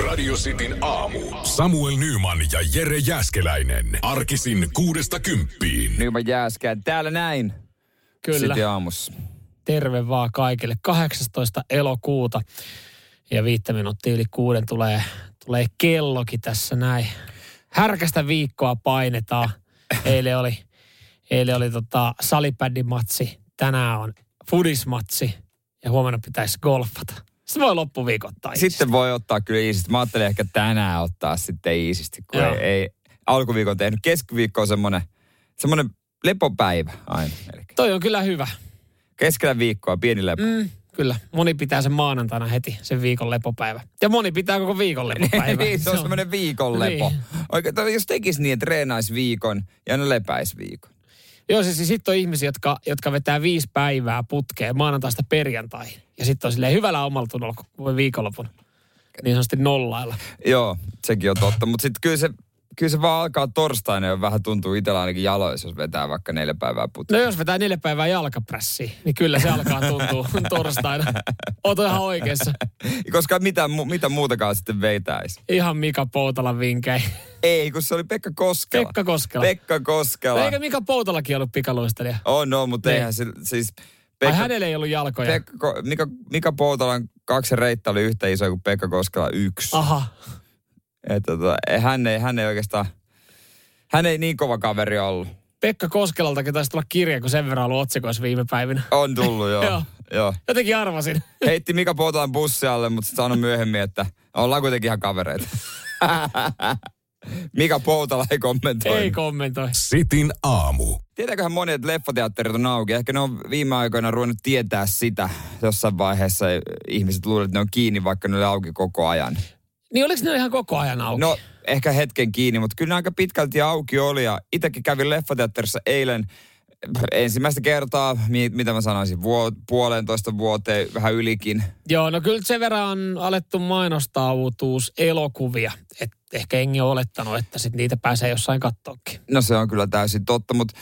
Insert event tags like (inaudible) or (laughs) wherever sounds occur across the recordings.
Radio Cityn aamu. Samuel Nyman ja Jere Jäskeläinen. Arkisin kuudesta kymppiin. Nyman Jääskään täällä näin. Kyllä. Sitten aamussa. Terve vaan kaikille. 18. elokuuta ja viittä minuuttia yli kuuden tulee, tulee kellokin tässä näin. Härkästä viikkoa painetaan. Eilen oli, eilen oli tota salipädimatsi. Tänään on fudismatsi ja huomenna pitäisi golfata. Sitten voi loppuviikoittaa. Sitten voi ottaa kyllä iisisti. Mä ajattelin ehkä tänään ottaa sitten iisisti, kun Joo. ei, ei alkuviikon tehnyt. Keskiviikko on semmoinen, semmoinen lepopäivä aina. Eli Toi on kyllä hyvä. keskellä viikkoa pieni lepo. Mm, kyllä. Moni pitää sen maanantaina heti, sen viikon lepopäivä. Ja moni pitää koko viikon (laughs) lepopäivä. niin, se on semmoinen viikon lepo. Niin. Oikein, jos tekisi niin, että treenaisi viikon ja ne lepäisi viikon. Joo, siis sitten on ihmisiä, jotka, jotka vetää viisi päivää putkeen maanantaista perjantaihin. Ja sitten on silleen hyvällä omalla tunnolla, kun voi viikonlopun niin sanotusti nollailla. Joo, sekin on totta. Mutta sitten kyllä se, kyllä se vaan alkaa torstaina ja vähän tuntuu itsellä ainakin jaloissa, jos vetää vaikka neljä päivää No putkeen. jos vetää neljä päivää jalkaprässiä, niin kyllä se alkaa tuntua (laughs) torstaina. Oot ihan oikeassa. Koska mitä, mitä muutakaan sitten veitäisi. Ihan Mika Poutalan vinkei. Ei, kun se oli Pekka Koskela. Pekka Koskela. Pekka Koskela. Eikä Mika Poutalakin ollut pikaluistelija. On, no, mutta Niin. eihän se, siis... Ai Pekka, hänellä ei ollut jalkoja. Pekka, Mika, Mika Poutalan kaksi reittä oli yhtä iso kuin Pekka Koskela yksi. Aha. Et, tota, hän, ei, hän ei oikeastaan... Hän ei niin kova kaveri ollut. Pekka Koskelaltakin taisi tulla kirja, kun sen verran ollut otsikoissa viime päivinä. On tullut, joo. (laughs) Joo. joo. Jotenkin arvasin. (laughs) Heitti Mika Poutalan bussi alle, mutta sitten sanoi myöhemmin, että ollaan kuitenkin ihan kavereita. (laughs) Mika Poutala ei kommentoi. Ei kommentoi. Sitin aamu. Tietääköhän moni, että leffateatterit on auki. Ehkä ne on viime aikoina ruvennut tietää sitä. Jossain vaiheessa ihmiset luulevat, että ne on kiinni, vaikka ne oli auki koko ajan. Niin oliko ne ihan koko ajan auki? No, ehkä hetken kiinni, mutta kyllä ne aika pitkälti auki oli. Ja itsekin kävin leffateatterissa eilen ensimmäistä kertaa, mi- mitä mä sanoisin, vuo- puolentoista vuoteen, vähän ylikin. Joo, no kyllä sen verran on alettu mainostaa uutuus elokuvia. Et ehkä engi on olettanut, että sit niitä pääsee jossain kattoonkin. No se on kyllä täysin totta, mutta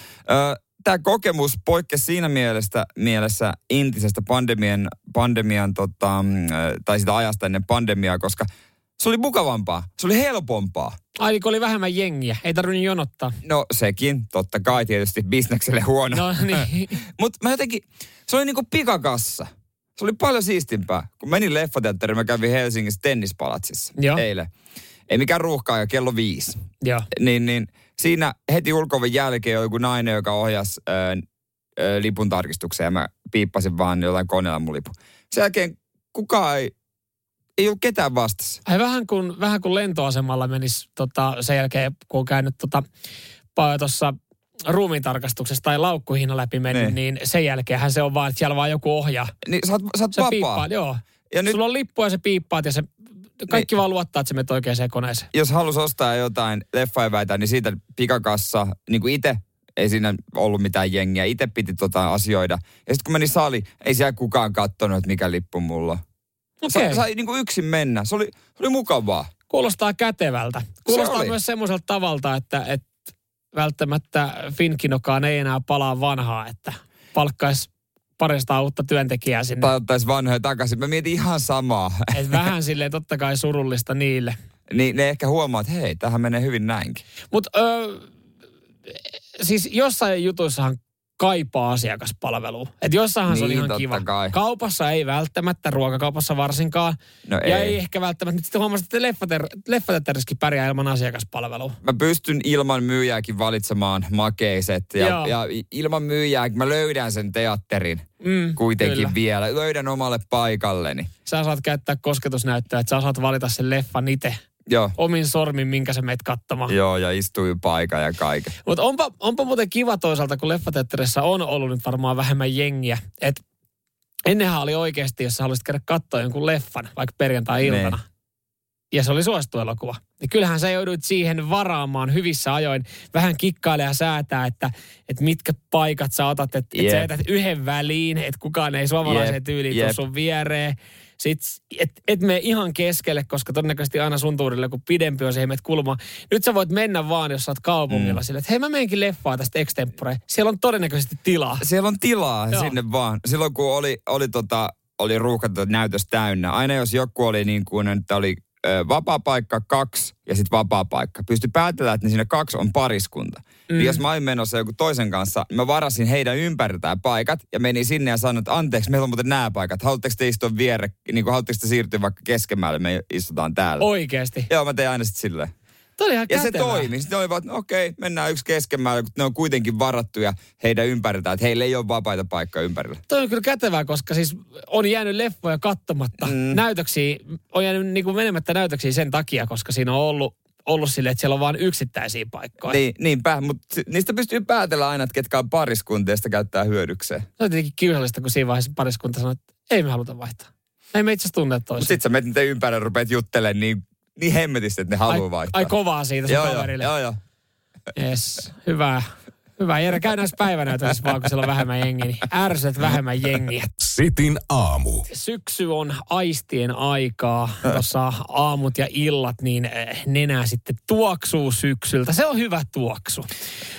tämä kokemus poikkesi siinä mielessä, mielessä entisestä pandemian, pandemian tota, mm, tai sitä ajasta ennen pandemiaa, koska se oli mukavampaa, se oli helpompaa. Ai, kun oli vähemmän jengiä. Ei tarvinnut jonottaa. No sekin, totta kai tietysti bisnekselle huono. No niin. (laughs) Mutta mä jotenkin, se oli niinku pikakassa. Se oli paljon siistimpää. Kun menin leffateatteriin, mä kävin Helsingissä tennispalatsissa Joo. eilen. Ei mikään ruuhkaa ja kello viisi. Joo. Niin, niin siinä heti ulkoven jälkeen oli joku nainen, joka ohjasi ö, ö, lipun tarkistukseen ja mä piippasin vaan jollain koneella mun lipun. Sen jälkeen kukaan ei, ei ollut ketään vastassa. Ai vähän kuin, vähän kuin lentoasemalla menisi tota, sen jälkeen, kun on käynyt tota, tuossa ruumiintarkastuksessa tai laukkuhinnan läpi mennyt, Niin. niin. sen jälkeenhän se on vaan, että siellä vaan joku ohjaa. Niin sä oot, sä oot Se vapaa. piippaa, joo. Ja nyt- Sulla on lippu ja se piippaat ja se, kaikki Niin. vaan luottaa, että se menet oikeaan koneeseen. jos halus ostaa jotain leffaeväitä, niin siitä pikakassa, niin kuin itse, ei siinä ollut mitään jengiä. Itse piti tota asioida. Ja sitten kun meni sali, ei siellä kukaan katsonut, että mikä lippu mulla on. Okei, Sa, sai niin kuin yksin mennä. Se oli, se oli mukavaa. kuulostaa kätevältä. Kuulostaa oli. myös semmoiselta tavalta, että, että välttämättä Finkinokaan ei enää palaa vanhaa, että palkkaisi parista uutta työntekijää sinne. Tai ottaisi vanhoja takaisin. Mä mietin ihan samaa. Et vähän silleen totta kai surullista niille. niin ne ehkä huomaa, että hei, tähän menee hyvin näinkin. Mutta siis jossain jutuissahan kaipaa asiakaspalvelua. Että jossainhan se on Niin, ihan kiva. kai. Kaupassa ei välttämättä, ruokakaupassa varsinkaan. No ja ei. ei. ehkä välttämättä. Nyt sitten huomasit, että leffater- leffateatterissakin pärjää ilman asiakaspalvelua. Mä pystyn ilman myyjääkin valitsemaan makeiset. Ja, Joo. ja ilman myyjääkin mä löydän sen teatterin Mm, kuitenkin kyllä. vielä. Löydän omalle paikalleni. Sä saat käyttää kosketusnäyttöä, että sä saat valita sen leffan itse Joo. omin sormin, minkä sä meet katsomaan. Joo, ja istui paikan ja kaiken. Mutta onpa, onpa muuten kiva toisaalta, kun leffateatterissa on ollut nyt varmaan vähemmän jengiä. Et ennenhän oli oikeasti, jos sä haluaisit käydä katsoa jonkun leffan, vaikka perjantai-iltana, Niin. ja se oli suosittu elokuva, niin kyllähän sä jouduit siihen varaamaan hyvissä ajoin, vähän kikkailemaan ja säätää, että, että mitkä paikat sä otat, että, että sä Jep. jätät yhden väliin, että kukaan ei suomalaiseen Jep, tyyliin tuu sun viereen. Sitten et, et mene ihan keskelle, koska todennäköisesti aina sun tuurille, kun pidempi on siihen menet kulmaan. Nyt sä voit mennä vaan, jos sä oot kaupungilla mm. sille, että hei mä menenkin leffaa tästä extempore. Siellä on todennäköisesti tilaa. Siellä on tilaa Joo. sinne vaan. Silloin kun oli, oli, tota, oli ruuhkat näytös täynnä. Aina jos joku oli niin kuin, että oli vapaa paikka, kaksi ja sitten vapaa paikka. Pysty päätellä, että ne siinä kaksi on pariskunta. Mm. Niin jos mä olin menossa joku toisen kanssa, mä varasin heidän ympäriltään paikat ja menin sinne ja sanoin, että anteeksi, meillä on muuten nämä paikat. Haluatteko te istua vierre, niin kuin haluatteko te siirtyä vaikka keskemmälle, me istutaan täällä. Oikeesti. Joo, mä tein aina sitten silleen. Oli ihan Ja se kätevää. toimi. Sitten oli vaan, että no okei, mennään yksi keskemmälle, kun ne on kuitenkin varattuja heidän ympäriltään. Että heillä ei ole vapaita paikkoja ympärillä. Toi on kyllä kätevää, koska siis on jäänyt leffoja katsomatta. Mm. Näytöksiä, on jäänyt niin kuin menemättä näytöksiä sen takia, koska siinä on ollut, ollut silleen, että siellä on vain yksittäisiä paikkoja. Niin, niinpä, mutta niistä pystyy päätellä aina, että ketkä on sitä käyttää hyödykseen. Se on tietenkin kiusallista, kun siinä vaiheessa pariskunta sanoo, että ei me haluta vaihtaa. Ei me itse asiassa tunne Mutta toisia. sit sä menet niiden ympärillä ja rupeat juttelemaan niin, niin hemmetisti, että ne haluaa Ai, vaihtaa. ai kovaa siitä sun joo, joo, kaverille. joo, joo. Yes, hyvä. Hyvä. Jere, käy näissä päivänäytöissä vaan, kun siellä on vähemmän jengiä. Niin ärsyt vähemmän jengiä. Sitin aamu. Syksy on aistien aikaa. Tuossa aamut ja illat, niin eh, nenää sitten tuoksuu syksyltä. Se on hyvä tuoksu.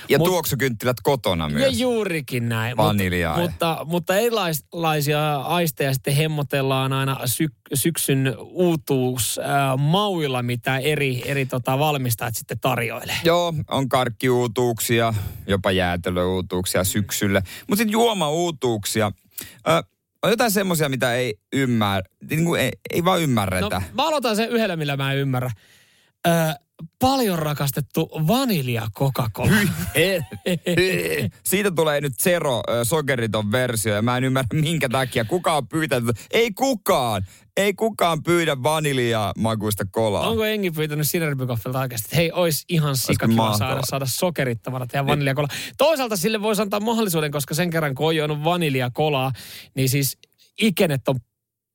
Ja Mut- tuoksukynttilät kotona Ja myös. juurikin näin. Vaniljaa. Mutta, mutta, mutta erilaisia aisteja sitten hemmotellaan aina syk, syksyn uutuus äh, mauilla, mitä eri, eri tota, valmistajat sitten tarjoilee. Joo, on karkkiuutuuksia, jopa jäätelöuutuuksia syksyllä. Mutta sitten juomauutuuksia. Ö, on jotain semmoisia, mitä ei ymmärrä, niin kuin ei, ei vaan ymmärretä. No, mä aloitan sen yhdellä, millä mä en ymmärrä. Ö, paljon rakastettu vanilja Coca-Cola. Siitä tulee nyt zero sokeriton versio ja mä en ymmärrä minkä takia. Kuka on pyytänyt? Ei kukaan. Ei kukaan pyydä vaniljaa makuista kolaa. Onko Engi pyytänyt Sinerbykoffilta oikeasti, että hei, olisi ihan sikakiva saada, saada sokerittomana tehdä vaniljakolaa. Toisaalta sille voisi antaa mahdollisuuden, koska sen kerran kun on juonut vaniljakolaa, niin siis ikenet on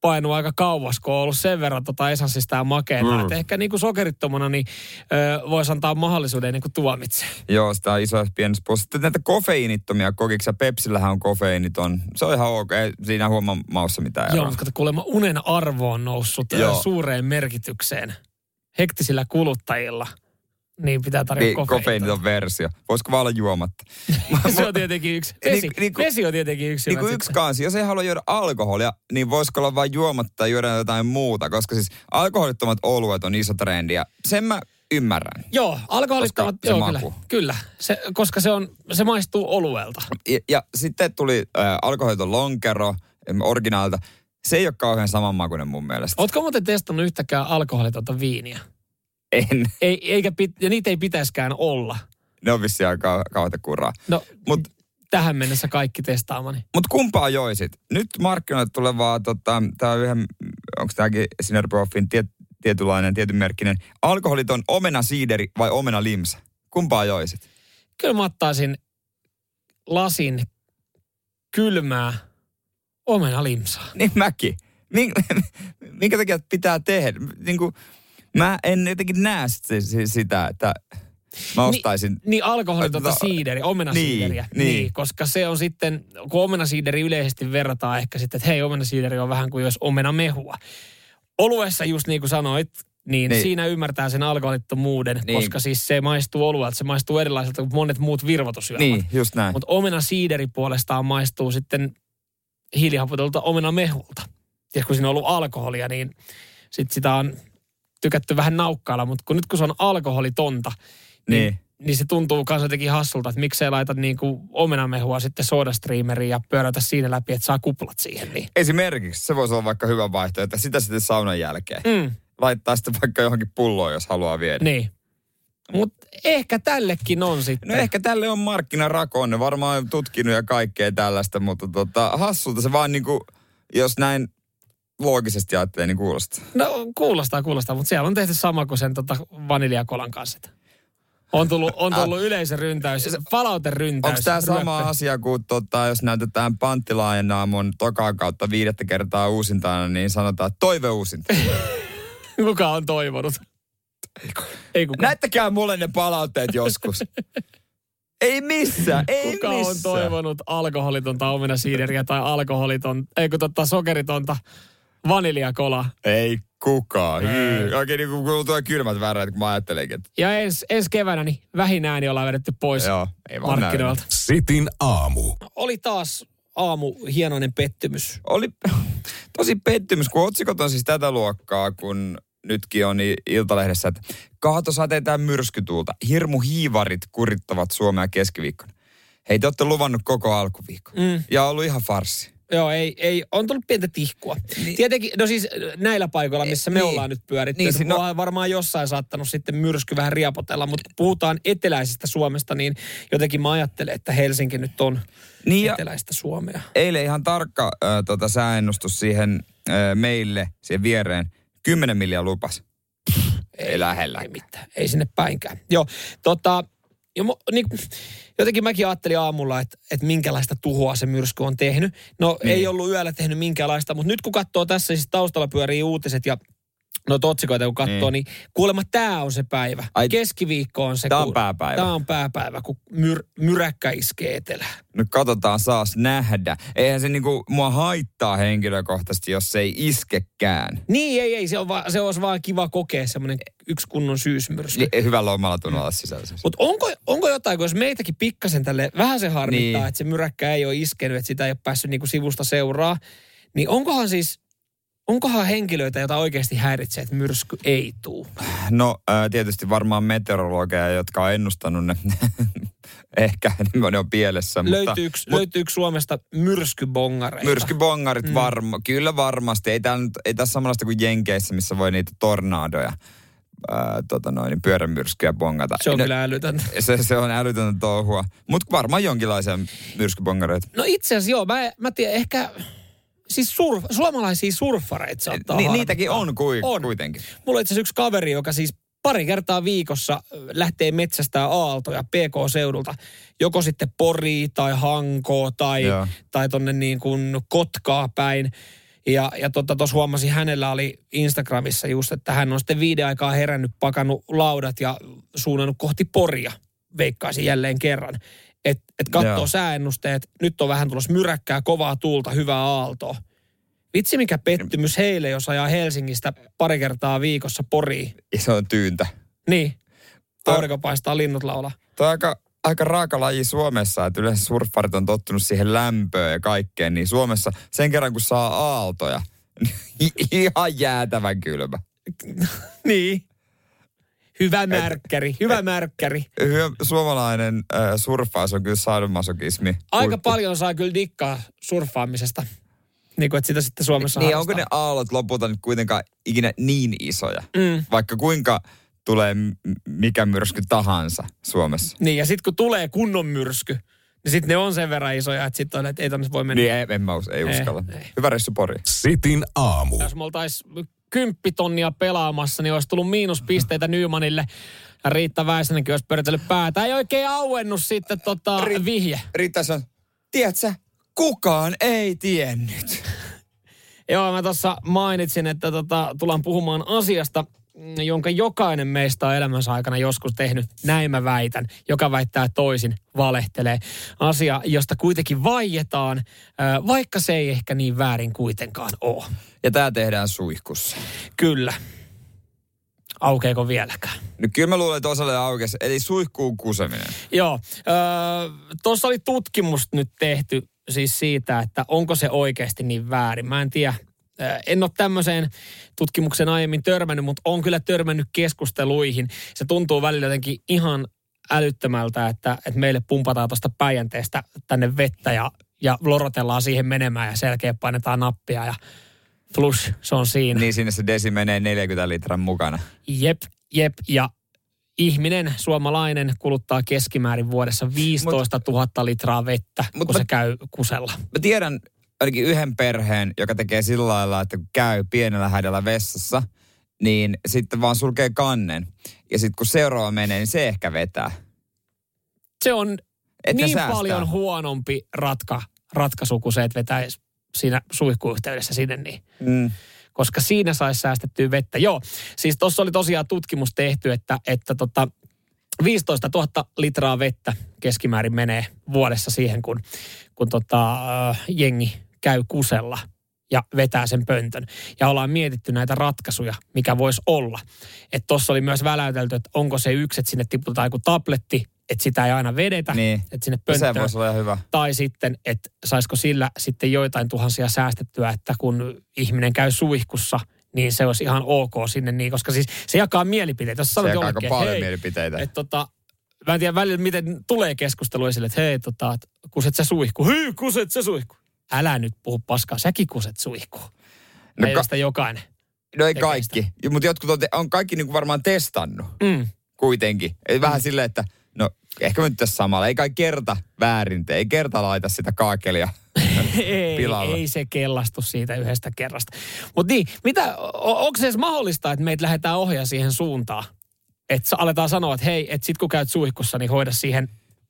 painuu aika kauas, kun on ollut sen verran tota esanssista ja makeeta. Mm. Ehkä niin kuin sokerittomana niin ö, voisi antaa mahdollisuuden niin kuin tuomitse. Joo, sitä on isoissa pienessä puolessa. Sitten näitä kofeiinittomia kokiksi ja Pepsillähän on kofeiiniton. Se on ihan ok. Ei siinä huomaa maussa mitään Joo, eroa. mutta kato, kuulemma unen arvo on noussut Joo. suureen merkitykseen. Hektisillä kuluttajilla. Niin pitää tarjota Niin, kofeiinitonta. kofeiiniton versio. Voisiko vaan olla juomatta? (laughs) se on tietenkin yksi. Vesi, Niin- niin vesi on tietenkin yksi. Niin kuin yksi kansi, jos ei halua juoda alkoholia, niin voisiko olla vain juomatta tai juoda jotain muuta, koska siis alkoholittomat oluet on iso trendi ja sen mä ymmärrän. Joo, alkoholittomat, Koska se joo kyllä, kyllä. Se, koska se, on, se maistuu oluelta. Ja, ja sitten tuli äh, alkoholiton lonkero originaalta. Se ei ole kauhean samanmakuinen mun mielestä. Ootko muuten testannut yhtäkään alkoholitonta viiniä? En. Ei, eikä pit, ja niitä ei pitäisikään olla. Ne on vissiin aika kauheita kuraa. No, Mut, tähän mennessä kaikki testaamani. mut kumpaa joisit? Nyt markkinoille tulevaa, tota, tää yhden, onko tämäkin Sinerproffin tiet, tietynlainen, tietynmerkkinen, alkoholiton omena siideri vai omena limsa? Kumpaa joisit? Kyllä mä ottaisin lasin kylmää omena limsaa. Niin mäkin. Min, (laughs) minkä takia pitää tehdä? Niin kuin, mä en jotenkin näe si- si- sitä, että mä ostaisin... Niin, niin alkoholitonta No, siideri, omenasiideriä. niin, Niin, niin. koska se on sitten, kun omenasiideri yleisesti verrataan ehkä sitten, että hei omenasiideri on vähän kuin jos omenamehua. Oluessa just niin kuin sanoit, niin, Niin. siinä ymmärtää sen alkoholittomuuden, Niin. koska siis se maistuu oluelta, se maistuu erilaiselta kuin monet muut virvotusjuomat. Niin, just näin. Mutta omenasiideri puolestaan maistuu sitten hiilihapotolta omenamehulta. Ja kun siinä on ollut alkoholia, niin sit sitä on tykätty vähän naukkailla, mutta kun nyt kun se on alkoholitonta, niin, Niin. niin, niin se tuntuu myös jotenkin hassulta, että miksei laita niinku omenamehua sitten sodastreameriin ja pyörätä siinä läpi, että saa kuplat siihen. Niin. Esimerkiksi se voisi olla vaikka hyvä vaihtoehto, että sitä sitten saunan jälkeen. Mm, Laittaa sitten vaikka johonkin pulloon, jos haluaa viedä. niin. Mutta ehkä tällekin on sitten. No ehkä tälle on markkinarako, ne varmaan on tutkinut ja kaikkea tällaista, mutta tota, hassulta se vaan niinku, jos näin loogisesti ajattelee, niin kuulostaa. No kuulostaa, kuulostaa, mutta siellä on tehty sama kuin sen tota vaniljakolan kanssa. On tullut, on tullut yleisöryntäys, palauteryntäys. Onko tämä sama asia kuin tota, jos näytetään panttilaajenaamun tokaa kautta viidettä kertaa uusintana, niin sanotaan toiveuusinta. (laughs) Kuka on toivonut? Ei kukaan. Näyttäkää mulle ne palautteet joskus. (laughs) ei missään, ei Kuka missään. on toivonut alkoholitonta omenasiideriä tai alkoholiton, ei kun totta sokeritonta vaniljakolaa. Ei kukaan. Hyy. Oikein niin kuin tulee kylmät väreet, kun mä ajattelenkin, että Ja ensi ens keväänä niin vähin ääni ollaan vedetty pois joo, ei vaan markkinoilta. Sitin aamu. Oli taas aamu hienoinen pettymys. Oli (laughs) tosi pettymys, kun otsikot on siis tätä luokkaa, kun nytkin on Iltalehdessä, että kaatosateita ja myrskytuulta. Hirmu hiivarit kurittavat Suomea keskiviikkona. Hei, te olette luvannut koko alkuviikon. Mm. Ja ollut ihan farssi. Joo, ei, ei, on tullut pientä tihkua. Niin. Tietenkin, no siis näillä paikoilla, missä me Niin. ollaan nyt pyöritty, Niin, niin, no, no- varmaan jossain saattanut sitten myrsky vähän riapotella, mutta kun puhutaan eteläisestä Suomesta, niin jotenkin mä ajattelen, että Helsinki nyt on Niin eteläistä Suomea. eilen ihan tarkka äh, tota, sääennustus siihen äh, meille, siihen viereen. 10 milliä lupas. Ei lähellä. Ei mitään, ei sinne päinkään. Joo, tota, jo, mo- niin, jotenkin mäkin ajattelin aamulla, että, että minkälaista tuhoa se myrsky on tehnyt. No Niin. ei ollut yöllä tehnyt minkäänlaista, mutta nyt kun katsoo tässä, siis taustalla pyörii uutiset ja noita otsikoita kun katsoo, niin, niin kuulemma tämä on se päivä. Ai- Keskiviikko on se. Tää on pääpäivä. Tämä on pääpäivä, kun myr, myräkkä iskee etelään. Nyt katsotaan saas nähdä. Eihän se niinku mua haittaa henkilökohtaisesti, jos se ei iskekään. Niin, ei, ei, se, on vaan, se olisi vaan kiva kokea semmoinen yksi kunnon syysmyrsky. Li- Hyvä lomalla tunnolla olla sisällä. Mutta onko, onko jotain, kun jos meitäkin pikkasen tälle vähän se harmittaa, Niin. niin. että se myräkkä ei ole iskenyt, että sitä ei ole päässyt niinku sivusta seuraa, niin onkohan siis, onkohan henkilöitä, joita oikeasti häiritsee, että myrsky ei tuu? No ää, tietysti varmaan meteorologeja, jotka on ennustanut ne. (laughs) Ehkä ne on pielessä. Mutta, Löytyykö, mut- löytyykö Suomesta myrskybongareita? Myrskybongarit mm. varma, kyllä varmasti. Ei, nyt- ei tässä samanlaista kuin Jenkeissä, missä voi niitä tornadoja, ää, tota noin, niin pyörämyrskyjä bongata. Se on Ne- kyllä älytöntä. (laughs) se, se on älytöntä touhua. Mutta varmaan jonkinlaisia myrskybongareita. No itse asiassa joo, mä, mä tiedän, ehkä siis surf, suomalaisia surffareita saattaa Ni, harmittaa. niitäkin on, kui, On. kuitenkin. Mulla on itse yksi kaveri, joka siis pari kertaa viikossa lähtee metsästää aaltoja PK-seudulta. Joko sitten Pori tai Hanko tai, Joo. tai tonne niin kuin Kotkaa päin. Ja, ja tuossa tota, huomasin, hänellä oli Instagramissa just, että hän on sitten viiden aikaa herännyt, pakannut laudat ja suunnannut kohti Poria. Veikkaisin jälleen kerran. Että et katsoo Joo. sääennusteet, nyt on vähän tulossa myräkkää, kovaa tuulta, hyvää aaltoa. Vitsi mikä pettymys heille, jos ajaa Helsingistä pari kertaa viikossa Poriin. Se on tyyntä. Niin. Aurinko paistaa, linnut laulaa. Tuo on aika, aika raaka laji Suomessa, että yleensä surffarit on tottunut siihen lämpöön ja kaikkeen, niin Suomessa sen kerran kun saa aaltoja, (laughs) niin ihan jäätävän kylmä. (laughs) Niin. Hyvä märkkäri, hyvä märkkäri. Hyvä suomalainen äh, surffaus on kyllä sadomasokismi. Aika Huippu. paljon saa kyllä dikkaa surffaamisesta. Niin kuin, että sitä sitten Suomessa Niin onko ne harrastaa. aallot lopulta nyt kuitenkaan ikinä niin isoja? Mm. Vaikka kuinka tulee mikä myrsky tahansa Suomessa. Niin, ja sitten kun tulee kunnon myrsky, niin sitten ne on sen verran isoja, että sitten on, että ei tonne voi mennä. Niin ei, en mä us, ei, Ei, uskalla. ei. Hyvä reissu Pori. Sitin aamu. Jos me oltaisiin kymppitonnia pelaamassa, niin olisi tullut miinuspisteitä Nymanille. Riitta Väisänenkin olisi pyöritellyt päätä. Ei oikein auennut sitten tota Ri- vihje. Riitta sanoi, tiedätkö, kukaan ei tiennyt. (laughs) Joo, mä tuossa mainitsin, että tota, tullaan puhumaan asiasta, jonka jokainen meistä on elämänsä aikana joskus tehnyt. Näin mä väitän. Joka väittää toisin, valehtelee. Asia, josta kuitenkin vaietaan, vaikka se ei ehkä niin väärin kuitenkaan ole. Ja tää tehdään suihkussa. Kyllä. Aukeeko vieläkään? No kyllä mä luulen, että osalle aukesi. Eli suihkuun kuseminen. Joo. Tuossa oli tutkimus nyt tehty siis siitä, että onko se oikeasti niin väärin. Mä en tiedä. Ö, en ole tämmöiseen tutkimuksen aiemmin törmännyt, mutta on kyllä törmännyt keskusteluihin. Se tuntuu välillä jotenkin ihan älyttömältä, että, että meille pumpataan tuosta Päijänteestä tänne vettä ja, ja lorotellaan siihen menemään ja selkeä painetaan nappia ja flush, se on siinä. Niin sinne se desi menee 40 litran mukana. Jep, jep. Ja ihminen, suomalainen, kuluttaa keskimäärin vuodessa 15 000 litraa vettä, Mut kun mä- se käy kusella. Mä tiedän ainakin yhden perheen, joka tekee sillä lailla, että kun käy pienellä hädällä vessassa, niin sitten vaan sulkee kannen. Ja sitten kun seuraava menee, niin se ehkä vetää. Se on Että niin säästää. paljon huonompi ratka, ratkaisu kuin se, että vetäisi siinä suihkuyhteydessä sinne niin. Mm. Koska siinä saisi säästettyä vettä. Joo, siis tuossa oli tosiaan tutkimus tehty, että, että tota, 15 000 litraa vettä keskimäärin menee vuodessa siihen, kun, kun tota, äh, jengi käy kusella ja vetää sen pöntön. Ja ollaan mietitty näitä ratkaisuja, mikä voisi olla. Että tuossa oli myös väläytelty, että onko se yksi, että sinne tiputetaan joku tabletti, että sitä ei aina vedetä, Niin. että sinne Se pönttöön. voisi olla hyvä. Tai sitten, että saisiko sillä sitten joitain tuhansia säästettyä, että kun ihminen käy suihkussa, niin se olisi ihan ok sinne niin, koska siis se jakaa mielipiteitä. Jos Se jakaa jollekin, että paljon hei, mielipiteitä. että tota, mä en tiedä välillä, miten tulee keskustelu esille, että hei, tota, et kuset sä suihku. Hei, kuset sä suihku. Älä nyt puhu paskaa, säkin kuset suihku. No No ka- jokainen. No ei kaikki, mutta jotkut on, te- on kaikki niinku varmaan testannut Mm. kuitenkin. Ei Vähän silleen, että no ehkä nyt tässä samalla. Ei kai kerta väärin tee, ei kerta laita sitä kaakelia. (laughs) ei, ei se kellastu siitä yhdestä kerrasta. Mutta niin, mitä, onko se edes mahdollista, että meitä lähdetään ohjaa siihen suuntaan? Että aletaan sanoa, että hei, että sit kun käyt suihkussa, niin hoida siihen,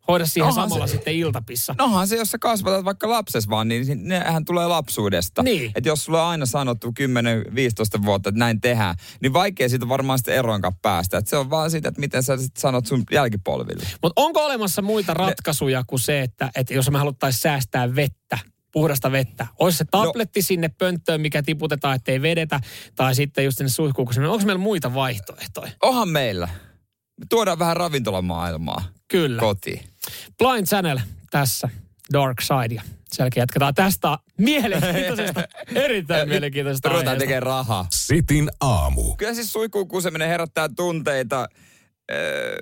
hoida siihen Onhan samalla se- sitten iltapissa. Nohan se, jos sä kasvatat vaikka lapses vaan, niin nehän tulee lapsuudesta. Niin. Että jos sulla on aina sanottu 10-15 vuotta, että näin tehdään, niin vaikea siitä varmaan sitten eroonkaan päästä. Et se on vaan siitä, että miten sä sit sanot sun jälkipolville. Mutta onko olemassa muita ratkaisuja kuin se, että, että jos me haluttaisiin säästää vettä, puhdasta vettä, olisi se tabletti no. sinne pönttöön, mikä tiputetaan, ettei vedetä, tai sitten just sinne suihkuun, onko meillä muita vaihtoehtoja? Onhan meillä. Me tuodaan vähän ravintolamaailmaa Kyllä. kotiin. Blind Channel tässä, Dark Side. Ja sen jälkeen jatketaan tästä mielenkiintoisesta, (laughs) erittäin mielenkiintoisesta Ruvetaan aiheesta. tekemään rahaa. Sitin aamu. Kyllä siis suihkuun kuseminen herättää tunteita. Öö,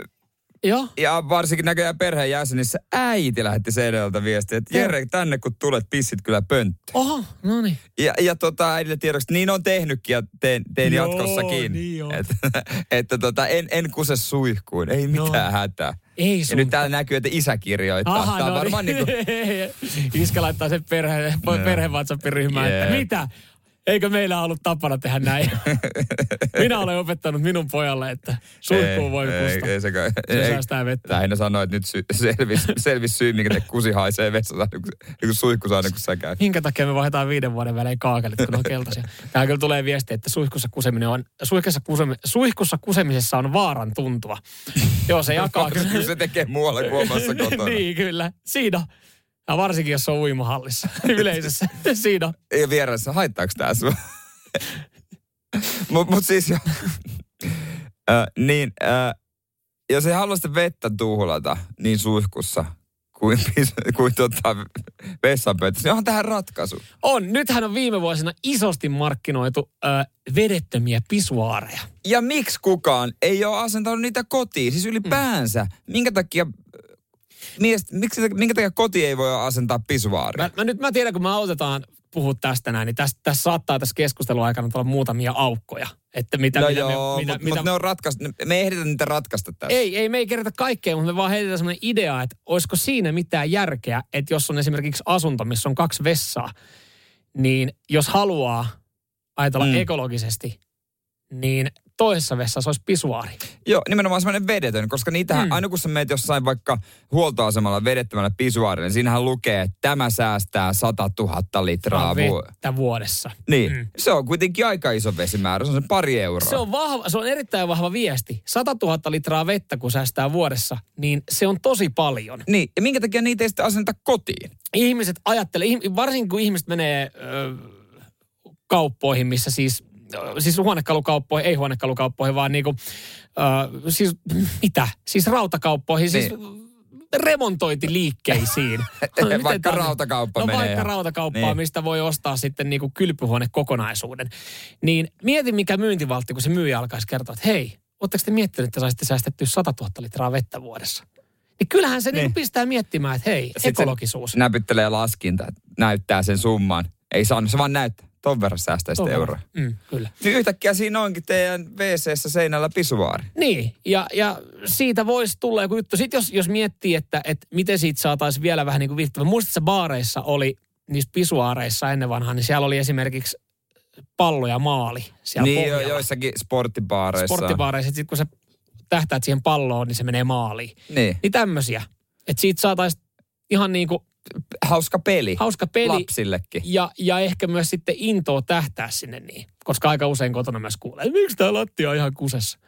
Joo. ja varsinkin näköjään perheenjäsenissä äiti lähetti seinältä viestiä, että Jere, tänne kun tulet, pissit kyllä pönttö. Oho, no niin. Ja, ja tota, äidille tiedoksi, että niin on tehnytkin ja teen, teen Joo, jatkossakin. niin on. että (laughs) että tota, en, en kuse suihkuun, ei mitään No. hätää. Ei Ja nyt täällä näkyy, että isä kirjoittaa. Aha, on no varmaan niin. niinku, (laughs) Iskä laittaa sen perhe, (laughs) perhe WhatsApp-ryhmään, että Jep. mitä? Eikö meillä ollut tapana tehdä näin? (laughs) Minä olen opettanut minun pojalle, että suihkuun voi ei, kusta. ei, sekään- Se ei, säästää vettä. Lähinnä sanoi, että nyt sy, selvis, (laughs) selvis syy, minkä te kusi haisee vessassa, niin kun, niin suihku saa, niin kun sä käy. Minkä takia me vaihdetaan viiden vuoden välein kaakelit, kun on keltaisia? (laughs) Tähän kyllä tulee viesti, että suihkussa kuseminen on, suihkussa, kusemi, suihkussa kusemisessa on vaaran tuntua. Joo, se jakaa Kyllä se tekee muualla kuin omassa kotona. niin, kyllä. Siinä on. Ja varsinkin, jos on uimahallissa (laughs) yleisessä. Siinä on. Ei vieressä, haittaako tää sua? mut, mut siis jo, (laughs) äh, niin, äh, jos ei halua sitä vettä tuhlata niin suihkussa kuin, (laughs) kuin tota vessanpöntössä, niin onhan tähän ratkaisu. On. Nythän on viime vuosina isosti markkinoitu ö, vedettömiä pisuaareja. Ja miksi kukaan ei ole asentanut niitä kotiin? Siis ylipäänsä. Minkä takia, mies, miksi, minkä takia koti ei voi asentaa pisuaaria? Mä, mä, nyt mä tiedän, kun me autetaan puhua tästä näin, niin tässä, tässä saattaa tässä keskustelun aikana olla muutamia aukkoja. Että mitä, no mitä joo, me, mitä, mutta mitä, mut ne on ratkaista, me ei ehditä niitä ratkaista tässä. Ei, ei, me ei kerrota kaikkea, mutta me vaan heitetään sellainen idea, että olisiko siinä mitään järkeä, että jos on esimerkiksi asunto, missä on kaksi vessaa, niin jos haluaa ajatella mm. ekologisesti, niin toisessa vessassa olisi pisuaari. Joo, nimenomaan semmoinen vedetön, koska niitähän, mm. aina kun sä meet jossain vaikka huoltoasemalla vedettömällä pisuaarilla, niin siinähän lukee, että tämä säästää 100 000 litraa. Vu- vettä vuodessa. niin, Mm. se on kuitenkin aika iso vesimäärä, se on se pari euroa. Se on, vahva, se on erittäin vahva viesti. 100 000 litraa vettä, kun säästää vuodessa, niin se on tosi paljon. Niin, ja minkä takia niitä ei sitten asenta kotiin? Ihmiset ajattelee, varsinkin kun ihmiset menee ö, kauppoihin, missä siis, siis huonekalukauppoihin, ei huonekalukauppoihin, vaan niinku, ö, siis mitä? Siis rautakauppoihin, siis remontointiliikkeisiin. (laughs) Miten Vaikka tää on? rautakauppa no, menee vaikka ihan- rautakauppaa, Niin. mistä voi ostaa sitten niinku kylpyhuonekokonaisuuden. Niin mieti mikä myyntivaltti, kun se myyjä alkaisi kertoa, että hei, ootteko te miettinyt, että saisitte säästettyä 100 000 litraa vettä vuodessa? Niin kyllähän se niin. Niin. pistää miettimään, että hei, Sit ekologisuus. Se näpyttelee laskinta, näyttää sen summan. Ei saanut, se vaan näyttää. Ton verran säästää Ton sitten verran. euroa. Mm, kyllä. Niin yhtäkkiä siinä onkin teidän wc seinällä pisuaari. Niin, ja, ja siitä voisi tulla joku juttu. Sitten jos, jos miettii, että, että miten siitä saataisiin vielä vähän niin kuin viihtyvä. Muistatko, baareissa oli, niissä pisuaareissa ennen vanhaan, niin siellä oli esimerkiksi pallo ja maali siellä niin jo, pohjalla. joissakin sporttibaareissa. Sporttibaareissa, että sitten kun sä tähtäät siihen palloon, niin se menee maaliin. Niin. Niin tämmöisiä. Että siitä saataisiin ihan niin kuin Hauska peli. hauska peli. Lapsillekin. Ja, ja ehkä myös sitten intoa tähtää sinne niin. Koska aika usein kotona myös kuulee, miksi tämä lattia on ihan kusessa.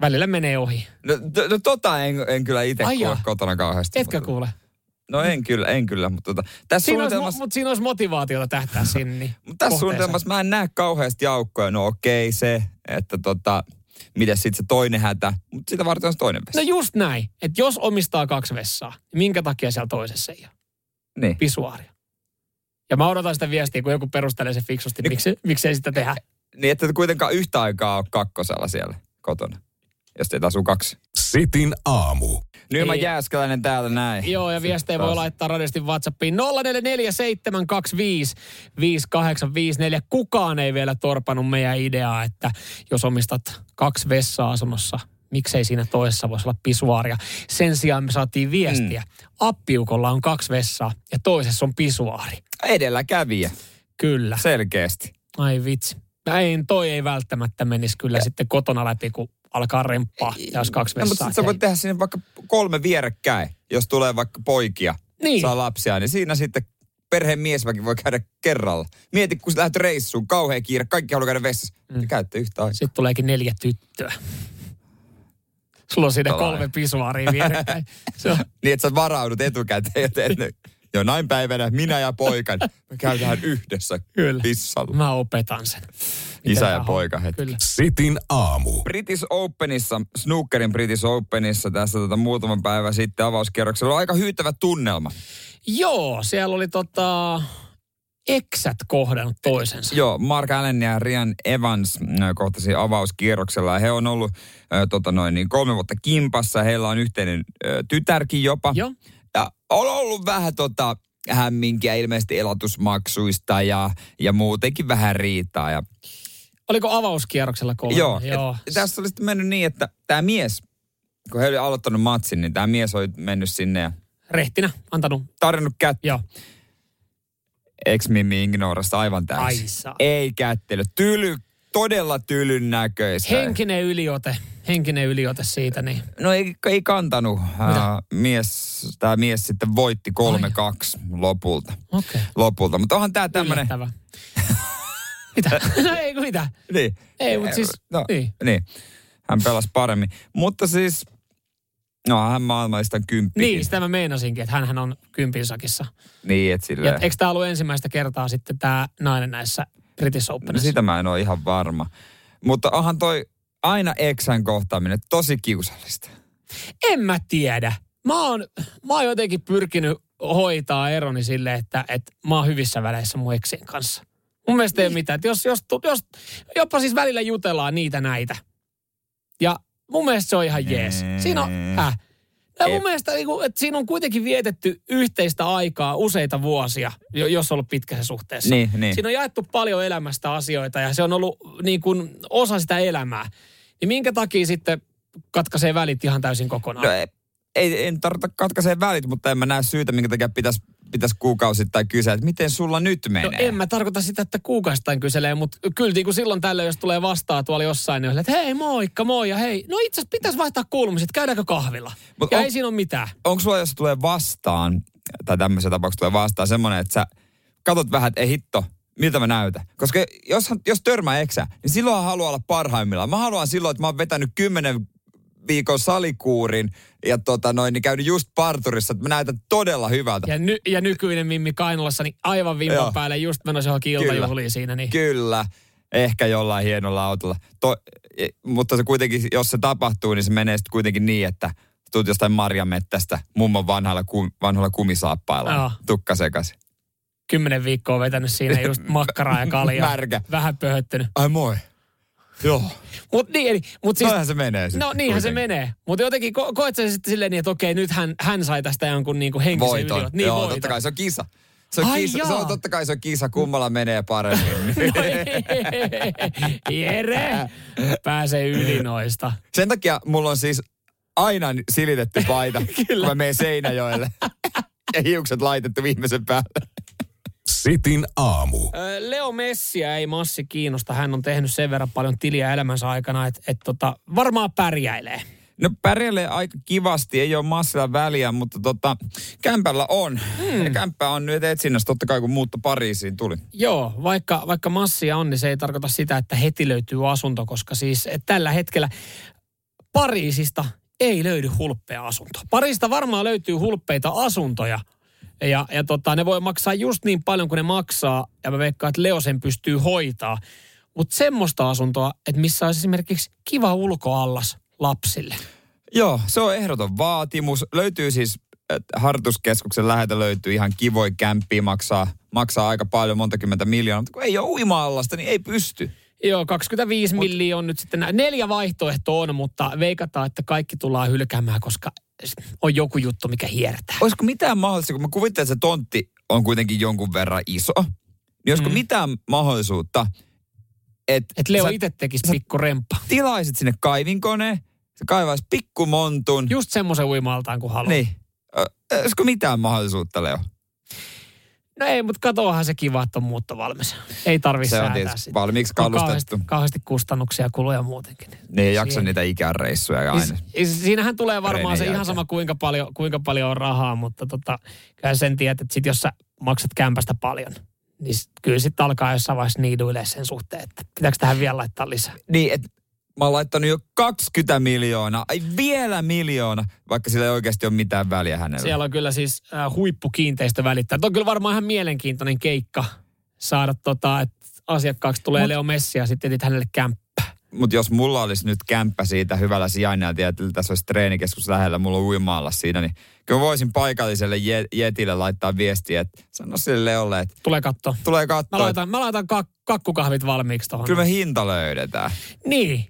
Välillä menee ohi. No, to, no tota en, en kyllä itse kuule kotona kauheasti. Etkö mutta- kuule? No en kyllä, en kyllä, mutta tota, tässä Siinä olisi, suunnitelmassa, mutta siinä olisi motivaatiota tähtää sinne. Niin mutta tässä suunnitelmassa mä en näe kauheasti jaukkoja. No okei se, että tota, miten sitten se toinen hätä, mutta sitä varten on se toinen vessa. No just näin, että jos omistaa kaksi vessaa, niin minkä takia siellä toisessa ei ole niin. pisuaaria? Ja mä odotan sitä viestiä, kun joku perustelee se fiksusti, miksi, miksi ei sitä tehdä. Niin, että et kuitenkaan yhtä aikaa ole kakkosella siellä kotona, jos teitä asuu kaksi. Sitin aamu. Nyman Ei. Jääskeläinen täällä näin. Joo, ja viestejä voi laittaa radiosti WhatsAppiin 0447255854. Kukaan ei vielä torpannut meidän ideaa, että jos omistat kaksi vessaa asunnossa, miksei siinä toisessa voisi olla pisuaaria. Sen sijaan me saatiin viestiä. Mm. Appiukolla on kaksi vessaa ja toisessa on pisuaari. Edelläkävijä, Kyllä. selkeästi. Ai vitsi. Ei, toi ei välttämättä menisi kyllä ja. sitten kotona läpi, kun alkaa remppaa, ja jos kaksi No, mutta vessaa. sit sä voit tehdä sinne vaikka kolme vierekkäin, jos tulee vaikka poikia, Niin. saa lapsia, niin siinä sitten perheen miesväki voi käydä kerralla. Mieti, kun sä lähdet reissuun, kauhea kiire, kaikki haluaa käydä vessassa. Mm. Te käytte yhtä aikaa. Sitten tuleekin neljä tyttöä. Sulla on siinä Tällainen. kolme pisuaaria vierekkäin. (laughs) Se on, Niin, että sä varaudut etukäteen ne. Jonain päivänä minä ja poikani, (laughs) me käydään yhdessä Kyllä. pissalla. mä opetan sen. Miten Isä ja poika hetki. Kyllä. Sitin aamu. British Openissa, snookerin British Openissa tässä tota, muutaman päivän sitten avauskierroksella oli aika hyytävä tunnelma. Joo, siellä oli tota, eksät kohdannut toisensa. Joo, Mark Allen ja Rian Evans äh, kohtasi avauskierroksella ja he on ollut äh, tota noin, niin kolme vuotta kimpassa. Heillä on yhteinen äh, tytärkin jopa. Joo. Ja on ollut vähän tota hämminkiä ilmeisesti elatusmaksuista ja, ja muutenkin vähän riitaa. Ja, Oliko avauskierroksella kolme? joo, joo. Et, tässä oli sitten mennyt niin, että tämä mies, kun he oli aloittanut matsin, niin tämä mies oli mennyt sinne ja Rehtinä, antanut. tarjonnut kättä. Joo. Ex-mimmi Ignorasta aivan täysin. Ei kättely. Tyly, todella tylyn näköistä. Henkinen yliote. Henkinen yliote siitä, niin. No ei, ei kantanut. Mies, tämä mies sitten voitti 3-2 lopulta. Okay. lopulta. Mutta onhan tämä tämmöinen... (laughs) Mitä? no ei mitä. Niin. Ei, mutta siis, No, niin. niin. Hän pelasi paremmin. Mutta siis... No, hän maailmallista kymppikin. Niin, sitä mä meinasinkin, että hänhän on kympinsakissa. Niin, että Ja silleen... eikö tämä ollut ensimmäistä kertaa sitten tämä nainen näissä British No Openissa? sitä mä en ole ihan varma. Mutta onhan toi aina eksän kohtaaminen tosi kiusallista. En mä tiedä. Mä oon, mä oon jotenkin pyrkinyt hoitaa eroni sille, että, että mä oon hyvissä väleissä mun eksien kanssa. Mun mielestä ei ole mitään. Että Jos, jos, jos, jopa siis välillä jutellaan niitä näitä. Ja mun mielestä se on ihan jees. Siinä on, äh. Ja mun mielestä, niin että siinä on kuitenkin vietetty yhteistä aikaa useita vuosia, jo- jos on ollut pitkässä suhteessa. Niin, niin. Siinä on jaettu paljon elämästä asioita ja se on ollut niin kuin osa sitä elämää. Niin minkä takia sitten katkaisee välit ihan täysin kokonaan? No ei, ei, en tarvitse katkaisee välit, mutta en mä näe syytä, minkä takia pitäisi pitäisi kuukausittain kysyä, että miten sulla nyt menee. No en mä tarkoita sitä, että kuukausittain kyselee, mutta kyllä niin kuin silloin tällöin, jos tulee vastaan tuolla jossain, niin on että hei moikka, moi ja hei. No itse asiassa pitäisi vaihtaa kuulumiset, käydäänkö kahvilla? Mut ja on- ei siinä ole mitään. Onko sulla, jos tulee vastaan, tai tämmöisen tapauksessa tulee vastaan, semmoinen, että sä katot vähän, että ei hitto, miltä mä näytän. Koska jos, jos törmää eksä, niin silloin haluaa olla parhaimmillaan. Mä haluan silloin, että mä oon vetänyt kymmenen viikon salikuurin ja tota noin, niin käynyt just parturissa, että mä näytän todella hyvältä. Ja, ny, ja nykyinen Mimmi Kainolassa, niin aivan Joo. vimpan päälle just menossa johonkin iltajuhliin siinä. Niin. Kyllä, ehkä jollain hienolla autolla. To, e- mutta se kuitenkin, jos se tapahtuu, niin se menee sitten kuitenkin niin, että tuut jostain marjamettästä mummon vanhalla, ku, vanhalla kumisaappailla. Joo. Tukka sekaisin. Kymmenen viikkoa vetänyt siinä just (laughs) makkaraa ja kaljaa. Märkä. Vähän pöhöttynyt. Ai moi. Joo. Mut niin, eli, mut siis, se menee sitten. no niinhän se kuitenkin. menee. Mutta jotenkin ko- koet sä sitten silleen niin, että okei, nyt hän, hän sai tästä jonkun niinku henkisen Voiton. yliot. Niin, Joo, voiton. totta kai se on kisa. Se on, Ai kisa. Se on totta kai se on kisa, kummalla menee paremmin. (laughs) No ei. Jere pääsee yli noista. Sen takia mulla on siis aina silitetty paita, (laughs) kun mä menen Seinäjoelle. ja hiukset laitettu viimeisen päälle. Sitin aamu. Leo Messiä ei massi kiinnosta. Hän on tehnyt sen verran paljon tiliä elämänsä aikana, että et tota, varmaan pärjäilee. No pärjäilee aika kivasti, ei ole massilla väliä, mutta tota, kämpällä on. Mm. Ja kämppä on nyt etsinnässä totta kai, kun muutto Pariisiin tuli. Joo, vaikka, vaikka massia on, niin se ei tarkoita sitä, että heti löytyy asunto, koska siis tällä hetkellä Pariisista ei löydy hulppea asunto. Pariisista varmaan löytyy hulppeita asuntoja, ja, ja tota, ne voi maksaa just niin paljon kuin ne maksaa, ja mä veikkaan, että Leo sen pystyy hoitaa. Mutta semmoista asuntoa, että missä olisi esimerkiksi kiva ulkoallas lapsille. Joo, se on ehdoton vaatimus. Löytyy siis, että harjoituskeskuksen läheltä löytyy ihan kivoja kämppiä, maksaa, maksaa aika paljon, monta kymmentä miljoonaa, mutta kun ei ole uima-allasta, niin ei pysty. Joo, 25 Mut, milliä on nyt sitten, nä- neljä vaihtoehtoa on, mutta veikataan, että kaikki tullaan hylkäämään, koska on joku juttu, mikä hiertää. Olisiko mitään mahdollista, kun mä kuvittelen, että se tontti on kuitenkin jonkun verran iso, niin olisiko mm. mitään mahdollisuutta, että Et Leo itse tekisi pikku remppa. tilaisit sinne kaivinkoneen, se kaivaisi pikkumontun. Just semmoisen uimaltaan kuin haluaa. Niin. Olisiko mitään mahdollisuutta, Leo? No ei, mutta katoahan se kiva, että on muutto valmis. Ei tarvi Se on säätää tietysti sitä. valmiiksi On kalustettu. Kauheasti, kauheasti kustannuksia ja kuluja muutenkin. Niin ei jaksa niitä ikäreissuja aina. Siis, siinähän tulee varmaan se ihan sama, kuinka paljon, kuinka paljon on rahaa, mutta tota, kyllä sen tiedät, että sit jos sä maksat kämpästä paljon, niin sit, kyllä sitten alkaa jossain vaiheessa niiduille sen suhteen, että pitääkö tähän vielä laittaa lisää. Niin, että mä oon laittanut jo 20 miljoonaa, ai vielä miljoona, vaikka sillä ei oikeasti ole mitään väliä hänellä. Siellä on kyllä siis äh, huippukiinteistö välittää. Tuo on kyllä varmaan ihan mielenkiintoinen keikka saada tota, että asiakkaaksi tulee Mut- Leo Messi ja sitten etit hänelle kämppää. Mutta jos mulla olisi nyt kämppä siitä hyvällä sijainnilla, ja tässä olisi treenikeskus lähellä, mulla on uimaalla siinä, niin kyllä mä voisin paikalliselle je- jetille laittaa viestiä, että sano sille Leolle, että Tulee katsoa. tulee Mä katsoa, että laitan, mä laitan kak, kakkukahvit valmiiksi tuohon. kyllä me hinta löydetään. Niin.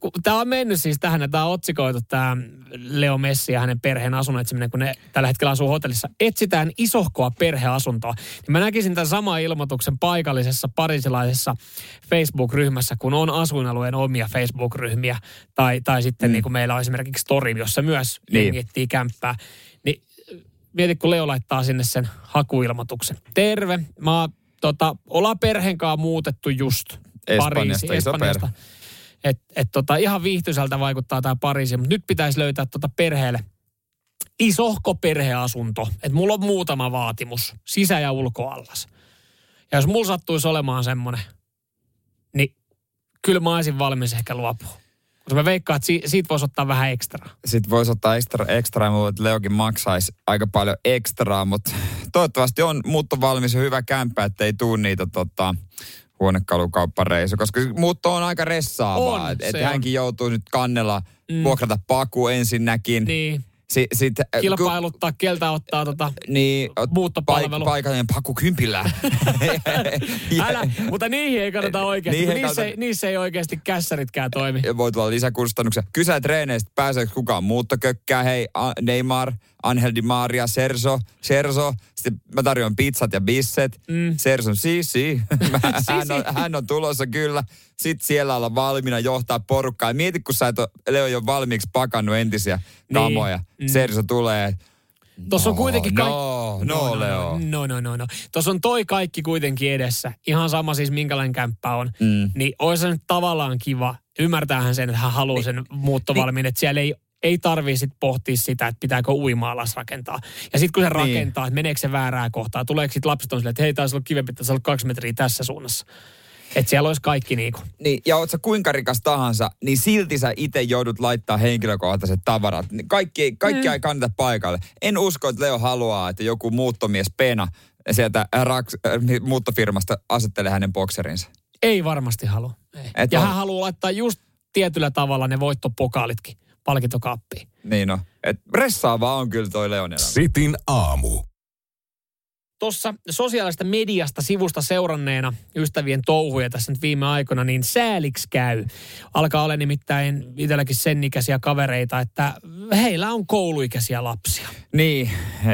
Kun, tämä on mennyt siis tähän, että tämä on otsikoitu tämä Leo Messi ja hänen perheen asunnon etsiminen, kun ne tällä hetkellä asuu hotellissa. Etsitään isohkoa perheasuntoa. Niin mä näkisin tämän saman ilmoituksen paikallisessa parisilaisessa Facebook-ryhmässä, kun on asuinalueen omia Facebook-ryhmiä. Tai, tai sitten mm. niin kuin meillä on esimerkiksi Tori, jossa myös Niin. etsii kämppää. Niin mieti, kun Leo laittaa sinne sen hakuilmoituksen. Terve, mä tota, ollaan perheen kanssa muutettu just Espanjasta, Pariisiin, iso Espanjasta. Et, et tota, ihan viihtyisältä vaikuttaa tämä Pariisi, mutta nyt pitäisi löytää tota perheelle isohko perheasunto. Et mulla on muutama vaatimus, sisä- ja ulkoallas. Ja jos mulla sattuisi olemaan semmoinen, niin kyllä mä olisin valmis ehkä luopua. Koska mä veikkaan, että si- siitä voisi ottaa vähän ekstraa. Sitten voisi ottaa ekstra, ekstraa, mutta Leokin maksaisi aika paljon ekstraa, mutta toivottavasti on muutto valmis ja hyvä kämppä, ettei tuu niitä tota, huonekalukauppareisu, koska muutto on aika ressaavaa. On, et, et se hänkin joutuu nyt kannella, mm. vuokrata paku ensinnäkin. Niin, Si, sit, äh, kilpailuttaa, keltä ottaa tota Ku, niin, muuttopalvelu. Paik, paikallinen paku kympillä. (laughs) Älä, mutta niihin ei kannata oikeasti, Niihin niissä, kannata- ei, niissä ei oikeasti kässäritkään toimi. Voi tulla lisäkustannuksia. Kysää treeneistä, pääseekö kukaan muuttokökkää, hei, Neymar, Angel Di Maria, Serso, Serso. Sitten mä tarjoan pizzat ja bisset. Mm. Serso, si, (laughs) si. hän, on, hän on tulossa kyllä. Sitten siellä olla valmiina johtaa porukkaa. Ja mieti, kun sä et ole, Leo jo valmiiksi pakannut entisiä kamoja. Mm. Serso tulee. Tuossa on No, kuitenkin no, kaikki... no, Leo. No, no, no, no. Tuossa on toi kaikki kuitenkin edessä. Ihan sama siis minkälainen kämppä on. Mm. Niin olisi se nyt tavallaan kiva. Ymmärtäähän sen, että hän haluaa sen muuttovalmiin. Että siellä ei, ei tarvii sit pohtia sitä, että pitääkö uima-alas rakentaa. Ja sitten kun se Niin. rakentaa, että meneekö se väärää kohtaa. Tuleeko sitten lapset on silleen, että hei, taisi olla kivempi, että olla kaksi metriä tässä suunnassa. Että siellä olisi kaikki niinku. Niin, ja oot sä kuinka rikas tahansa, niin silti sä itse joudut laittaa henkilökohtaiset tavarat. Niin Kaikki, kaikki mm. ei kannata paikalle. En usko, että Leo haluaa, että joku muuttomies Pena sieltä raks, äh, muuttofirmasta asettelee hänen bokserinsa. Ei varmasti halua. Ei. Et ja on- hän haluaa laittaa just tietyllä tavalla ne voittopokaalitkin palkintokaappiin. Niin no. Et ressaavaa on kyllä toi Leon elämä. Sitin aamu. Tuossa sosiaalista mediasta sivusta seuranneena ystävien touhuja tässä nyt viime aikoina, niin sääliksi käy. Alkaa olla nimittäin itselläkin sen ikäisiä kavereita, että heillä on kouluikäisiä lapsia. Niin.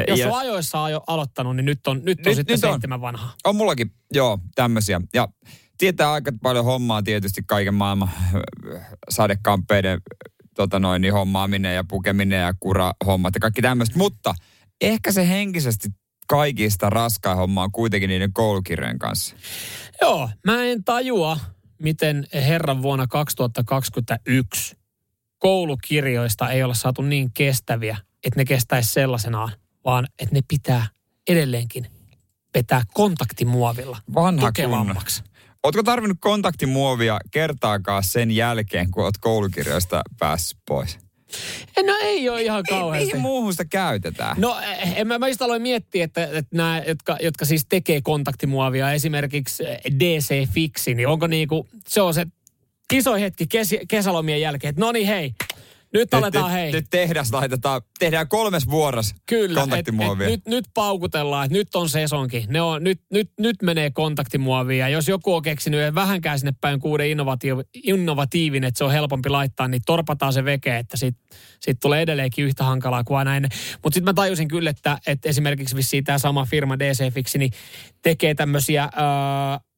Jos ja on ajoissa ajo, aloittanut, niin nyt on, nyt on Nyt- sitten nyt on. seitsemän vanhaa. on mullakin, joo, tämmöisiä. Ja tietää aika paljon hommaa tietysti kaiken maailman äh, sadekamppeiden tota noin, niin hommaaminen ja pukeminen ja kurahommat ja kaikki tämmöistä. Mutta ehkä se henkisesti kaikista raskain homma on kuitenkin niiden koulukirjojen kanssa. Joo, mä en tajua, miten herran vuonna 2021 koulukirjoista ei olla saatu niin kestäviä, että ne kestäisi sellaisenaan, vaan että ne pitää edelleenkin vetää kontaktimuovilla Vanha tukevammaksi. Ootko tarvinnut kontaktimuovia kertaakaan sen jälkeen, kun oot koulukirjoista päässyt pois? No ei ole ihan kauheasti. mihin muuhun sitä käytetään? No eh, en mä, mä just aloin miettiä, että, että nämä, jotka, jotka siis tekee kontaktimuovia, esimerkiksi eh, DC Fixi, niin onko niinku, se on se iso hetki kes, kesälomien jälkeen, että no niin hei, Nyt aletaan, nyt, hei. Nyt tehdas laitetaan, tehdään kolmes vuoros Kyllä, et, kontaktimuovia. et nyt, nyt paukutellaan, että nyt on sesonki. Ne on, nyt, nyt, nyt menee kontaktimuovia. Ja jos joku on keksinyt vähänkään sinne päin kuuden innovatiiv, innovatiivinen, että se on helpompi laittaa, niin torpataan se veke, että siitä sit tulee edelleenkin yhtä hankalaa kuin aina ennen. Mutta sitten mä tajusin kyllä, että, että esimerkiksi vissiin tämä sama firma DC Fixi, niin tekee tämmöisiä... Öö,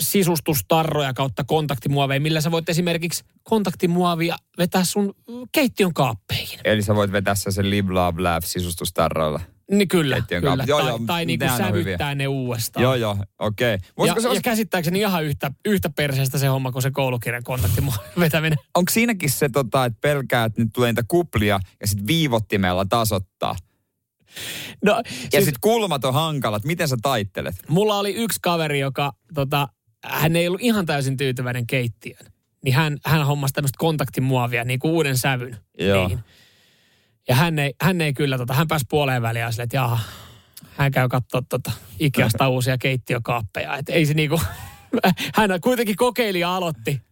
sisustustarroja kautta kontaktimuoveja, millä sä voit esimerkiksi kontaktimuovia vetää sun keittiön kaappeihin. Eli sä voit vetää sen Live Love Laugh sisustustarroilla. Niin kyllä, Keittiön kyllä. Joo, tai, joo, tai niin on sävyttää ne uudestaan. Joo, joo, okei. Okay. Ja, se ja käsittääkseni ihan yhtä, yhtä perseestä se homma kuin se koulukirjan kontaktimuovin (laughs) vetäminen. onko siinäkin se, tota, että pelkää, että nyt tulee niitä kuplia ja sitten viivottimella tasoittaa? No, Ja siis, sitten kulmat on hankalat. Miten sä taittelet? mulla oli yksi kaveri, joka tota, hän ei ollut ihan täysin tyytyväinen keittiön. Niin hän, hän hommasi tämmöistä kontaktimuovia, niin kuin uuden sävyn. Joo. Niihin. Ja hän ei, hän ei kyllä, tota, hän pääsi puoleen väliin ja sille, että jaha, hän käy katsoa tota Ikeasta (laughs) uusia keittiökaappeja. Että ei se niinku, (laughs) hän kuitenkin kokeili ja aloitti.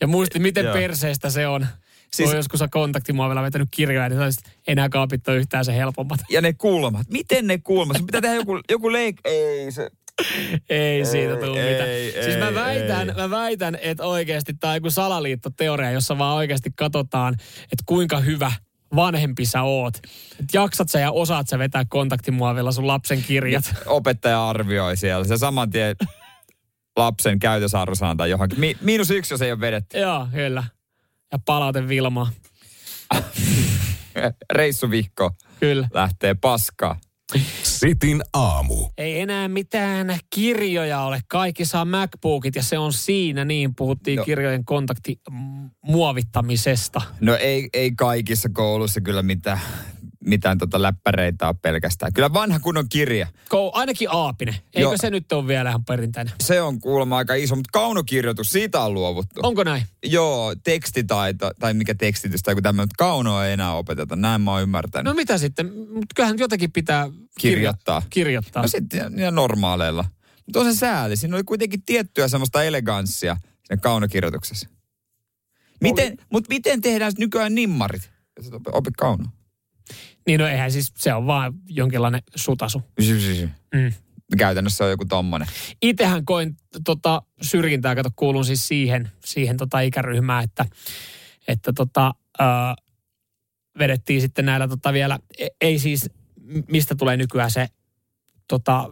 Ja muisti, miten Joo. perseestä se on. Siis, on joskus kontaktimuovilla vetänyt kirjoja, niin ei nämä kaapit ole yhtään se helpommat. Ja ne kulmat. Miten ne kulmat? Sun pitää tehdä joku, joku leik... Ei se... (laughs) Ei siitä tule mitään. ei, siis mä väitän, ei. mä väitän, että oikeasti tämä on joku salaliittoteoria, jossa vaan oikeasti katsotaan, että kuinka hyvä vanhempi sä oot. Et jaksat sä ja osaat sä vetää kontaktimuovilla sun lapsen kirjat. Opettaja arvioi siellä. Se saman tien lapsen käytösarvosana tai johonkin. Mi- miinus yksi, jos ei ole vedetty. Joo, kyllä. Ja palaute Vilmaa. (laughs) Reissuvihko Kyllä. lähtee paskaa. Sitin aamu. Ei enää mitään kirjoja ole. Kaikki saa MacBookit ja se on siinä. Niin puhuttiin No. kirjojen kontaktimuovittamisesta. No ei, ei kaikissa kouluissa kyllä mitään, mitään tota läppäreitä ole pelkästään. Kyllä vanha kunnon kirja. Kou, ainakin Aapinen. Eikö Joo. se nyt ole vielä ihan perinteinen? Se on kuulemma aika iso, mutta kaunokirjoitus, siitä on luovuttu. Onko näin? Joo, tekstitaito, tai mikä tekstitys tai joku tämmöinen, mutta kaunoa ei enää opeteta. Näin mä oon ymmärtänyt. No mitä sitten? Mut Kyllähän jotakin pitää Kirjoittaa. Kirjoittaa. No sitten ihan normaaleilla. Mutta on se sääli. Siinä oli kuitenkin tiettyä semmoista eleganssia siinä kaunokirjoituksessa. Miten, mutta miten tehdään nykyään nimmarit? Jos et opi- opi kauno. Niin no eihän siis, se on vaan jonkinlainen sutasu. Mm. Käytännössä on joku tommonen. Itsehän koin tota, syrjintää, kato kuulun siis siihen, siihen tota ikäryhmään, että, että tota, ö, vedettiin sitten näillä tota vielä, e- ei siis, mistä tulee nykyään se tota,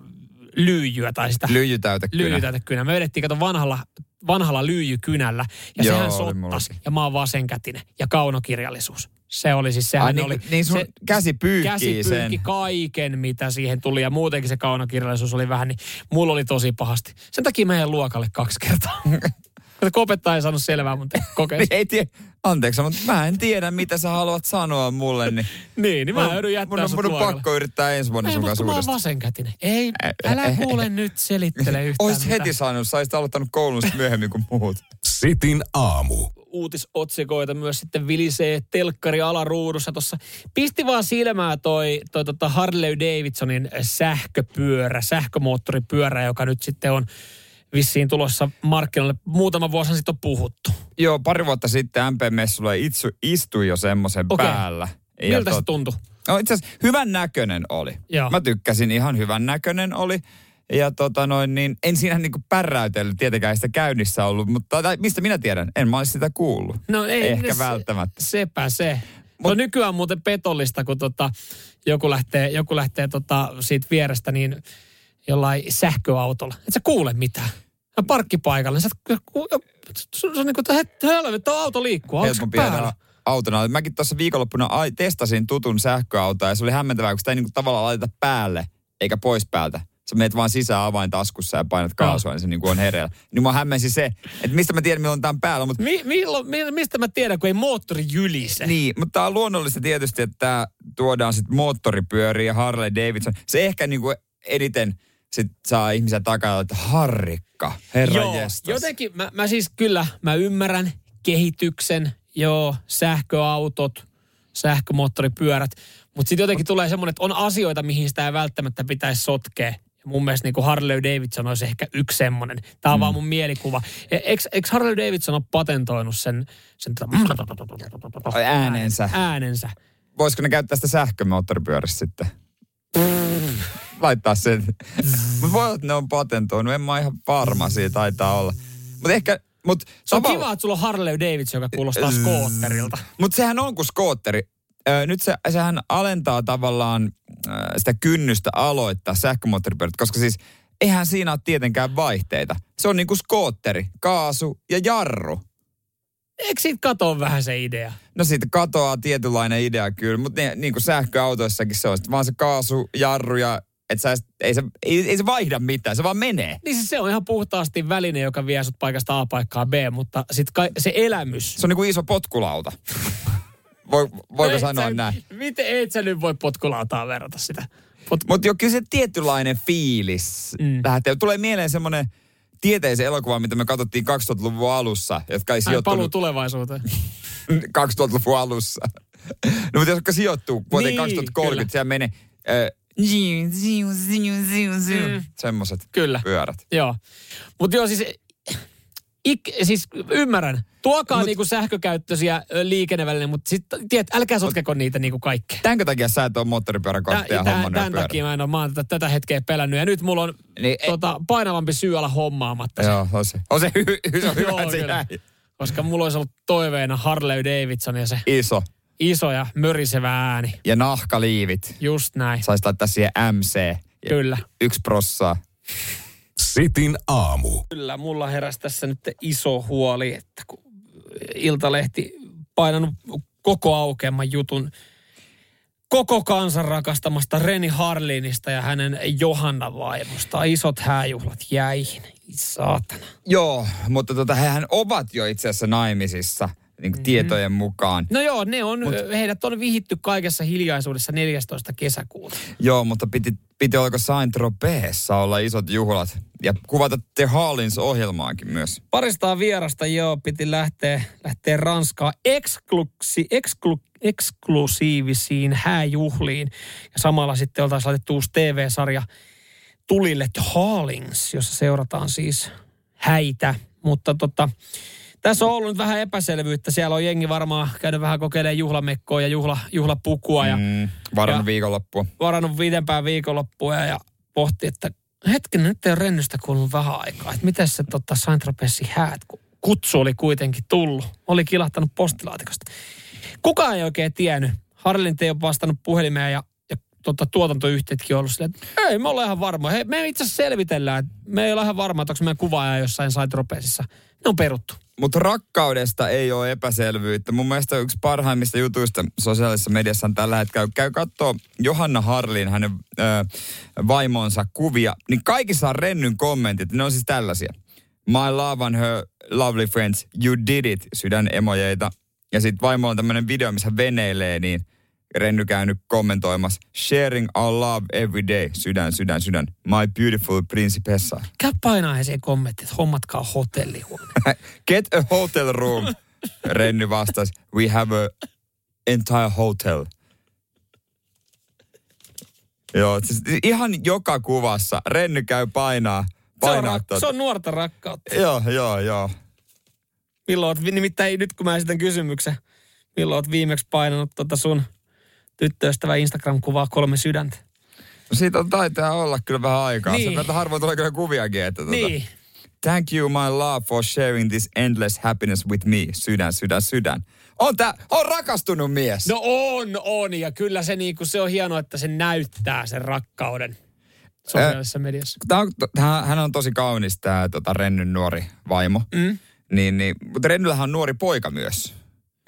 lyijyä tai sitä Lyijytäytekynä. lyijytäytekynä. Me vedettiin, kato vanhalla, vanhalla lyijykynällä ja Joo, sehän sottas ja mä oon vasenkätinen ja kaunokirjallisuus. Se oli siis, sehän Ai niin, oli... niin sun se, käsi pyyhkii käsi sen. kaiken, mitä siihen tuli. Ja muutenkin se kaunokirjallisuus oli vähän, niin mulla oli tosi pahasti. Sen takia meidän luokalle kaksi kertaa. (laughs) Kun opettaja ei saanut selvää mun (laughs) kokeesta. Ei tie, anteeksi, mutta mä en tiedä, mitä sä haluat sanoa mulle. Niin (laughs) niin, niin mä joudun mun, jättää on- sut mun on pakko yrittää ensi vuonna Ei, sun kanssa kun mä oon uudestaan. vasenkätinen. Ei, älä kuule (laughs) nyt selittele yhtään Ois mitään. heti sanonut, sä olisit aloittanut koulun myöhemmin kuin muut. Sitin aamu. uutisotsikoita myös sitten vilisee telkkari alaruudussa. Tuossa pisti vaan silmää toi, toi tota Harley Davidsonin sähköpyörä, sähkömoottoripyörä, joka nyt sitten on vissiin tulossa markkinoille. Muutama vuosi sitten on puhuttu. Joo, pari vuotta sitten MP-messulla itsu, istui jo semmoisen Okei. päällä. Ja Miltä se tot- tuntui? No itse asiassa hyvän näköinen oli. Joo. Mä tykkäsin, ihan hyvän näköinen oli. Ja tota noin, niin en siinä niinku pärräytellyt, tietenkään sitä käynnissä ollut, mutta tai, mistä minä tiedän, en mä olisi sitä kuullut. No ei, Ehkä se- välttämättä. Sepä se. Mut, no nykyään muuten petollista, kun tota, joku lähtee, joku lähtee tota, siitä vierestä niin jollain sähköautolla. Et sä kuule mitään. Niin sä se on niin kuin, että helvetti, auto liikkuu, Helpompi autona. Mäkin tuossa viikonloppuna testasin tutun sähköautoa ja se oli hämmentävää, kun sitä ei niinku tavallaan laiteta päälle eikä pois päältä. Sä menet vaan sisään avaintaskussa ja painat kaasua, niin se niinku on hereillä. Niin mua hämmensi se, että mistä mä tiedän, milloin tämä on päällä. Mutta Mi, milloin, mi, mistä mä tiedän, kun ei moottori jylise? Niin, mutta tää on luonnollista tietysti, että tuodaan sitten moottoripyöriä ja Harley Davidson. Se ehkä niinku eniten sit saa ihmisiä takaa, että harrikka, herra Joo, jestas. jotenkin mä, mä siis kyllä, mä ymmärrän kehityksen, joo, sähköautot, sähkömoottoripyörät, mutta sitten jotenkin tulee semmoinen, että on asioita, mihin sitä ei välttämättä pitäisi sotkea. Ja mun mielestä niin Harley Davidson olisi ehkä yksi semmoinen. Tämä on mm. vaan mun mielikuva. Eikö, eikö Harley Davidson ole patentoinut sen, sen tota- äänensä. äänensä? Voisiko ne käyttää sitä sähkömoottoripyörässä sitten? Laittaa sen. Mutta voi olla, että ne on patentoinut. En mä ole ihan varma siitä, taitaa olla. Mutta ehkä... Mut Se on kiva, että sulla on Harley Davidson, joka kuulostaa skootterilta. Mutta sehän on kuin skootteri. Ö, nyt se, sehän alentaa tavallaan ö, sitä kynnystä aloittaa sähkömoottoripyörät, koska siis eihän siinä ole tietenkään vaihteita. Se on niin kuin skootteri, kaasu ja jarru. Eikö siitä katoa vähän se idea? No siitä katoaa tietynlainen idea kyllä, mutta niin kuin sähköautoissakin se on sit vaan se kaasu, jarru ja et sä, ei, se, ei, ei se vaihda mitään, se vaan menee. Niin siis se on ihan puhtaasti väline, joka vie sut paikasta A paikkaan B, mutta sit kai, se elämys. Se on niin kuin iso potkulauta. Voi, voiko Et sanoa sä, näin? Miten et sä nyt voi potkulautaa verrata sitä? Pot, Mutta jo kyllä se tietynlainen fiilis mm. lähtee. Tulee mieleen semmoinen tieteisen elokuva, mitä me katsottiin 2000-luvun alussa, jotka ei Ai, paluu sijoittunut tulevaisuuteen. (laughs) 2000-luvun alussa. No mutta jotka sijoittuu vuoteen Niin, 2030, kyllä. siellä menee äh, Mm. semmoiset Kyllä. pyörät. Joo. Mutta joo, siis, ik, siis ymmärrän. Tuokaa Mut- niinku sähkökäyttöisiä liikennevälineitä, mutta sitten tiedät, älkää sotkeko niitä niinku kaikkea. Tämänkö takia sä et ole moottoripyöräkorttia Tän, hommannut tämän pyörä? takia mä en ole, mä oon tätä, tätä hetkeä pelännyt. Ja nyt mulla on Niin, tota, painavampi syy olla hommaamatta se. Joo, on se, on se, hy, (laughs) se on hyvä, Joo, että se jäi. Koska mulla olisi ollut toiveena Harley Davidson ja se Iso. iso ja mörisevä ääni. Ja nahkaliivit. Just näin. Saisi laittaa siihen MC. Kyllä. Yksi prossaa. Sitin aamu. Kyllä, mulla heräsi tässä nyt iso huoli, että kun Iltalehti painanut koko aukeamman jutun koko kansan rakastamasta Reni Harlinista ja hänen Johanna vaimosta. Isot hääjuhlat jäihin. Saatana. Joo, mutta tota, hehän ovat jo itse asiassa naimisissa, niin kuin tietojen mukaan. No joo, ne on, Mut, heidät on vihitty kaikessa hiljaisuudessa 14. kesäkuuta. Joo, mutta piti, piti oliko Saint Tropezissa olla isot juhlat ja kuvata The Harlins ohjelmaakin myös. Paristaan vierasta, joo, piti lähteä, lähteä Ranskaan eksklusi, eksklu, eksklusiivisiin hääjuhliin. Ja samalla sitten oltaisiin laitettu uusi TV-sarja tulille The Harlings, jossa seurataan siis häitä. Mutta tota, tässä on ollut nyt vähän epäselvyyttä. Siellä on jengi varmaan käynyt vähän kokeilemaan juhlamekkoa ja juhla, juhlapukua ja Mm, varannut Ja- viikonloppua. varannut pidempään viikonloppua ja pohti, että hetken, nyt ei ole rennystä kuulunut vähän aikaa. Että miten se tota, Saint häät, kun kutsu oli kuitenkin tullut. Oli kilahtanut postilaatikosta. Kukaan ei oikein tiennyt. Harlin ei ole vastannut puhelimeen ja, ja tota, tuotantoyhtiötkin on ollut silleen, että ei, me ollaan ihan varma. Hei, me itse asiassa selvitellään, että me ei olla ihan varma, että onko meidän kuvaaja jossain Saint Tropezissa. Ne on peruttu. Mutta rakkaudesta ei ole epäselvyyttä. Mun mielestä yksi parhaimmista jutuista sosiaalisessa mediassa on tällä hetkellä, käy katsoa Johanna Harlin, hänen ö, vaimonsa kuvia, niin kaikissa on Rennyn kommentit, ne on siis tällaisia. My love and her lovely friends, you did it, sydän emojeita. Ja sitten vaimo on tämmöinen video, missä veneilee, niin Renny käynyt kommentoimassa, sharing our love every day, sydän, sydän, sydän. My beautiful principessa. Käy painaa heisiin kommentit, että hommatkaa hotellihuone. (laughs) Get a hotel room. Renny vastasi, we have a entire hotel. Joo, siis ihan joka kuvassa Renny käy painaa. Se on, painaa rak- tuota. se on nuorta rakkautta. Joo, joo, joo. Milloin oot, nimittäin nyt kun mä esitän kysymyksen, milloin oot viimeksi painanut tota sun tyttöystävä Instagram-kuvaa kolme sydäntä? No siitä on taitaa olla kyllä vähän aikaa. Niin. Niin. Se harvoin tulee kyllä kuviakin, että tota, Niin. Thank you my love for sharing this endless happiness with me. Sydän, sydän, sydän. On tää, on rakastunut mies. No on, on. Ja kyllä se, niinku, se on hienoa, että se näyttää sen rakkauden sosiaalisessa mediassa. Tää on, tää, hän on tosi kaunis tää tota, Rennyn nuori vaimo. Mm. Niin, niin, mutta Rennyllähän on nuori poika myös.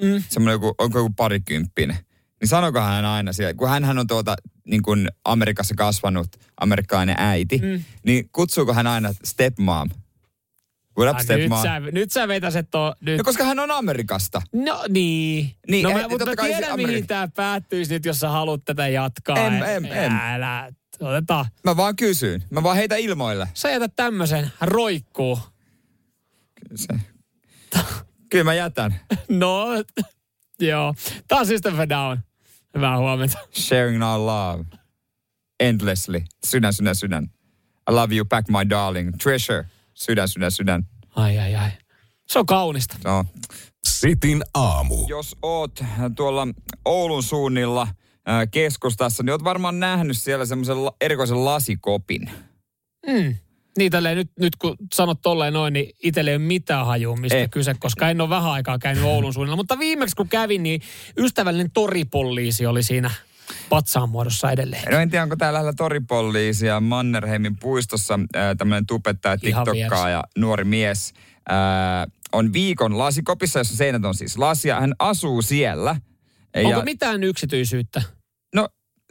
Mm. Semmoinen joku, onko joku parikymppinen. Niin sanoiko hän aina siellä, kun hän on tuota niin kuin Amerikassa kasvanut amerikkalainen äiti, Mm. niin kutsuuko hän aina stepmom? What up Ah, nyt, sä, nyt sä vetäset tuo... Nyt. No koska hän on Amerikasta. No niin. Niin, no, eh, mä, mutta mä se tiedän, mihin Amerikka- tämä päättyisi nyt, jos sä haluat tätä jatkaa. En, en, en. Älä, otetaan. Mä vaan kysyn. Mä vaan heitä ilmoille. Sä jätät tämmöisen, roikkuu. Se. Kyllä mä jätän. (laughs) No, joo. Tää on System of Down. Hyvää huomenta. Sharing our love. Endlessly. Sydän, sydän, sydän. I love you back my darling. Treasure. Sydän, sydän, sydän. Ai, ai, ai. Se on kaunista. No. Sitin aamu. Jos oot tuolla Oulun suunnilla äh, keskustassa, niin oot varmaan nähnyt siellä semmoisen erikoisen lasikopin. Mm. Niin tälleen nyt, nyt kun sanot tolleen noin, niin itselle ei ole mitään hajua, mistä Ei. kyse, koska en ole vähän aikaa käynyt Oulun suunnilla. Mutta viimeksi kun kävin, niin ystävällinen toripolliisi oli siinä patsaan muodossa edelleen. No en tiedä, onko täällä lähellä Toripoliisia Mannerheimin puistossa tämmöinen tubettaja, Ihan TikTokkaa ja nuori mies. Ää, on viikon lasikopissa, jossa seinät on siis lasia. Hän asuu siellä. Onko mitään yksityisyyttä?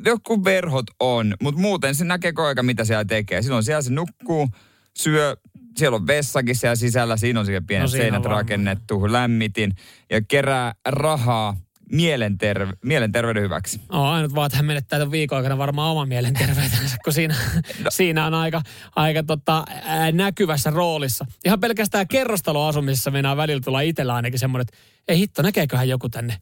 No, joku verhot on, mutta muuten se näkee koko ajan, mitä siellä tekee. Silloin siellä se nukkuu, syö, siellä on vessakin siellä sisällä, siinä on siellä pienet No no, seinät varmaan. rakennettu, lämmitin ja kerää rahaa mielenterve- mielenterveyden hyväksi. No ainut vaan, että hän menettää tämän viikon aikana varmaan oman mielenterveytensä, kun siinä, no. siinä on aika, aika tota, ää, näkyvässä roolissa. Ihan pelkästään kerrostaloasumisessa meinaa välillä tulla itsellä ainakin semmoinen, että ei hitto, näkeeköhän joku tänne.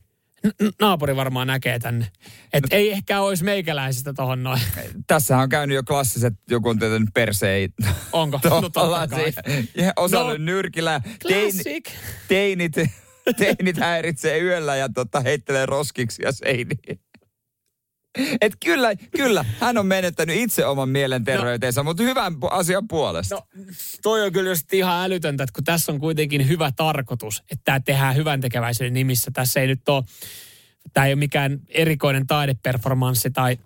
Naapuri varmaan näkee tänne. Että ei ehkä olisi meikäläisistä tohon noin. Tässähän on käynyt jo klassiset, joku on tietynyt persei. Onko? (laughs) No totta kai. ja osa No, nyrkillä. Classic. teinit, teinit häiritsee yöllä ja tota, heittelee roskiksi ja seiniin. (laughs) Et kyllä, kyllä, hän on menettänyt itse oman mielenterveytensä, no, mutta hyvän asian puolesta. No, toi on kyllä just ihan älytöntä, että kun tässä on kuitenkin hyvä tarkoitus, että tämä tehdään hyvän tekeväisyyden nimissä. Tässä ei nyt ole, tämä ei ole mikään erikoinen taideperformanssi tai,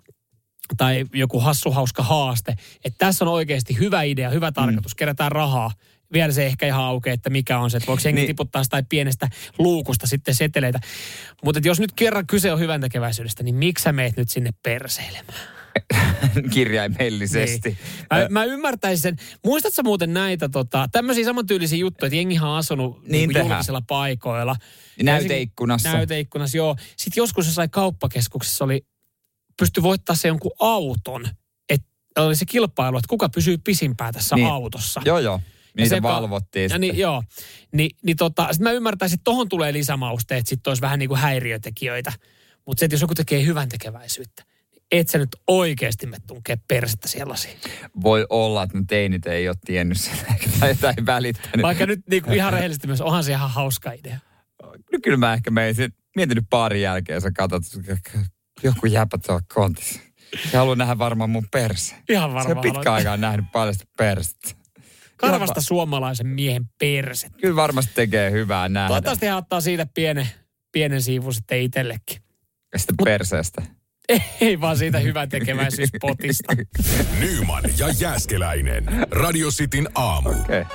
tai joku hassu hauska haaste. Että tässä on oikeasti hyvä idea, hyvä tarkoitus, mm. kerätään rahaa. Vielä se ehkä ihan aukeaa, että mikä on se, että voiko jengi Niin. tiputtaa sitä pienestä luukusta sitten seteleitä. Mutta jos nyt kerran kyse on hyvän tekeväisyydestä, niin miksi sä meet nyt sinne perseilemään? (laughs) Kirjaimellisesti. Niin. Mä, mä ymmärtäisin sen. Muistatko muuten näitä tota, tämmöisiä samantyylisiä juttuja, että jengihan on asunut Niin niin tehdään. julkisilla paikoilla. Näyteikkunassa. Näyteikkunassa, joo. Sitten joskus jossain kauppakeskuksessa oli, pystyi voittaa se jonkun auton. Että oli se kilpailu, että kuka pysyy pisimpään tässä Niin. autossa. Joo, joo. Niitä se- valvottiin Ja sitten. niin, joo. Ni, niin tota, sit mä ymmärtäisin, että tohon tulee lisämausteet, sitten olisi vähän niin kuin häiriötekijöitä. Mutta se, että jos joku tekee hyvän tekeväisyyttä, niin et sä nyt oikeasti me tunkee persettä sellaisiin. Voi olla, että ne teinit ei ole tiennyt sen (laughs) tai, tai välittänyt. Vaikka nyt niin kuin ihan rehellisesti myös, onhan se ihan hauska idea. No kyllä mä ehkä menisin, mietin nyt paarin jälkeen, sä katsot, joku jäpä tuolla kontissa. Se haluaa nähdä varmaan mun perse. Ihan Se varmaan. on pitkä aikaa nähnyt paljon sitä persettä. Karvasta suomalaisen miehen perset. Kyllä varmasti tekee hyvää nähdä. Toivottavasti hän ottaa siitä pienen, pienen siivun sitten itsellekin. Ja sitten perseestä. (laughs) Ei vaan siitä hyvän tekeväisyyspotista. (laughs) Nyman ja Jääskeläinen. Radio Cityn aamu. Okei. Okay.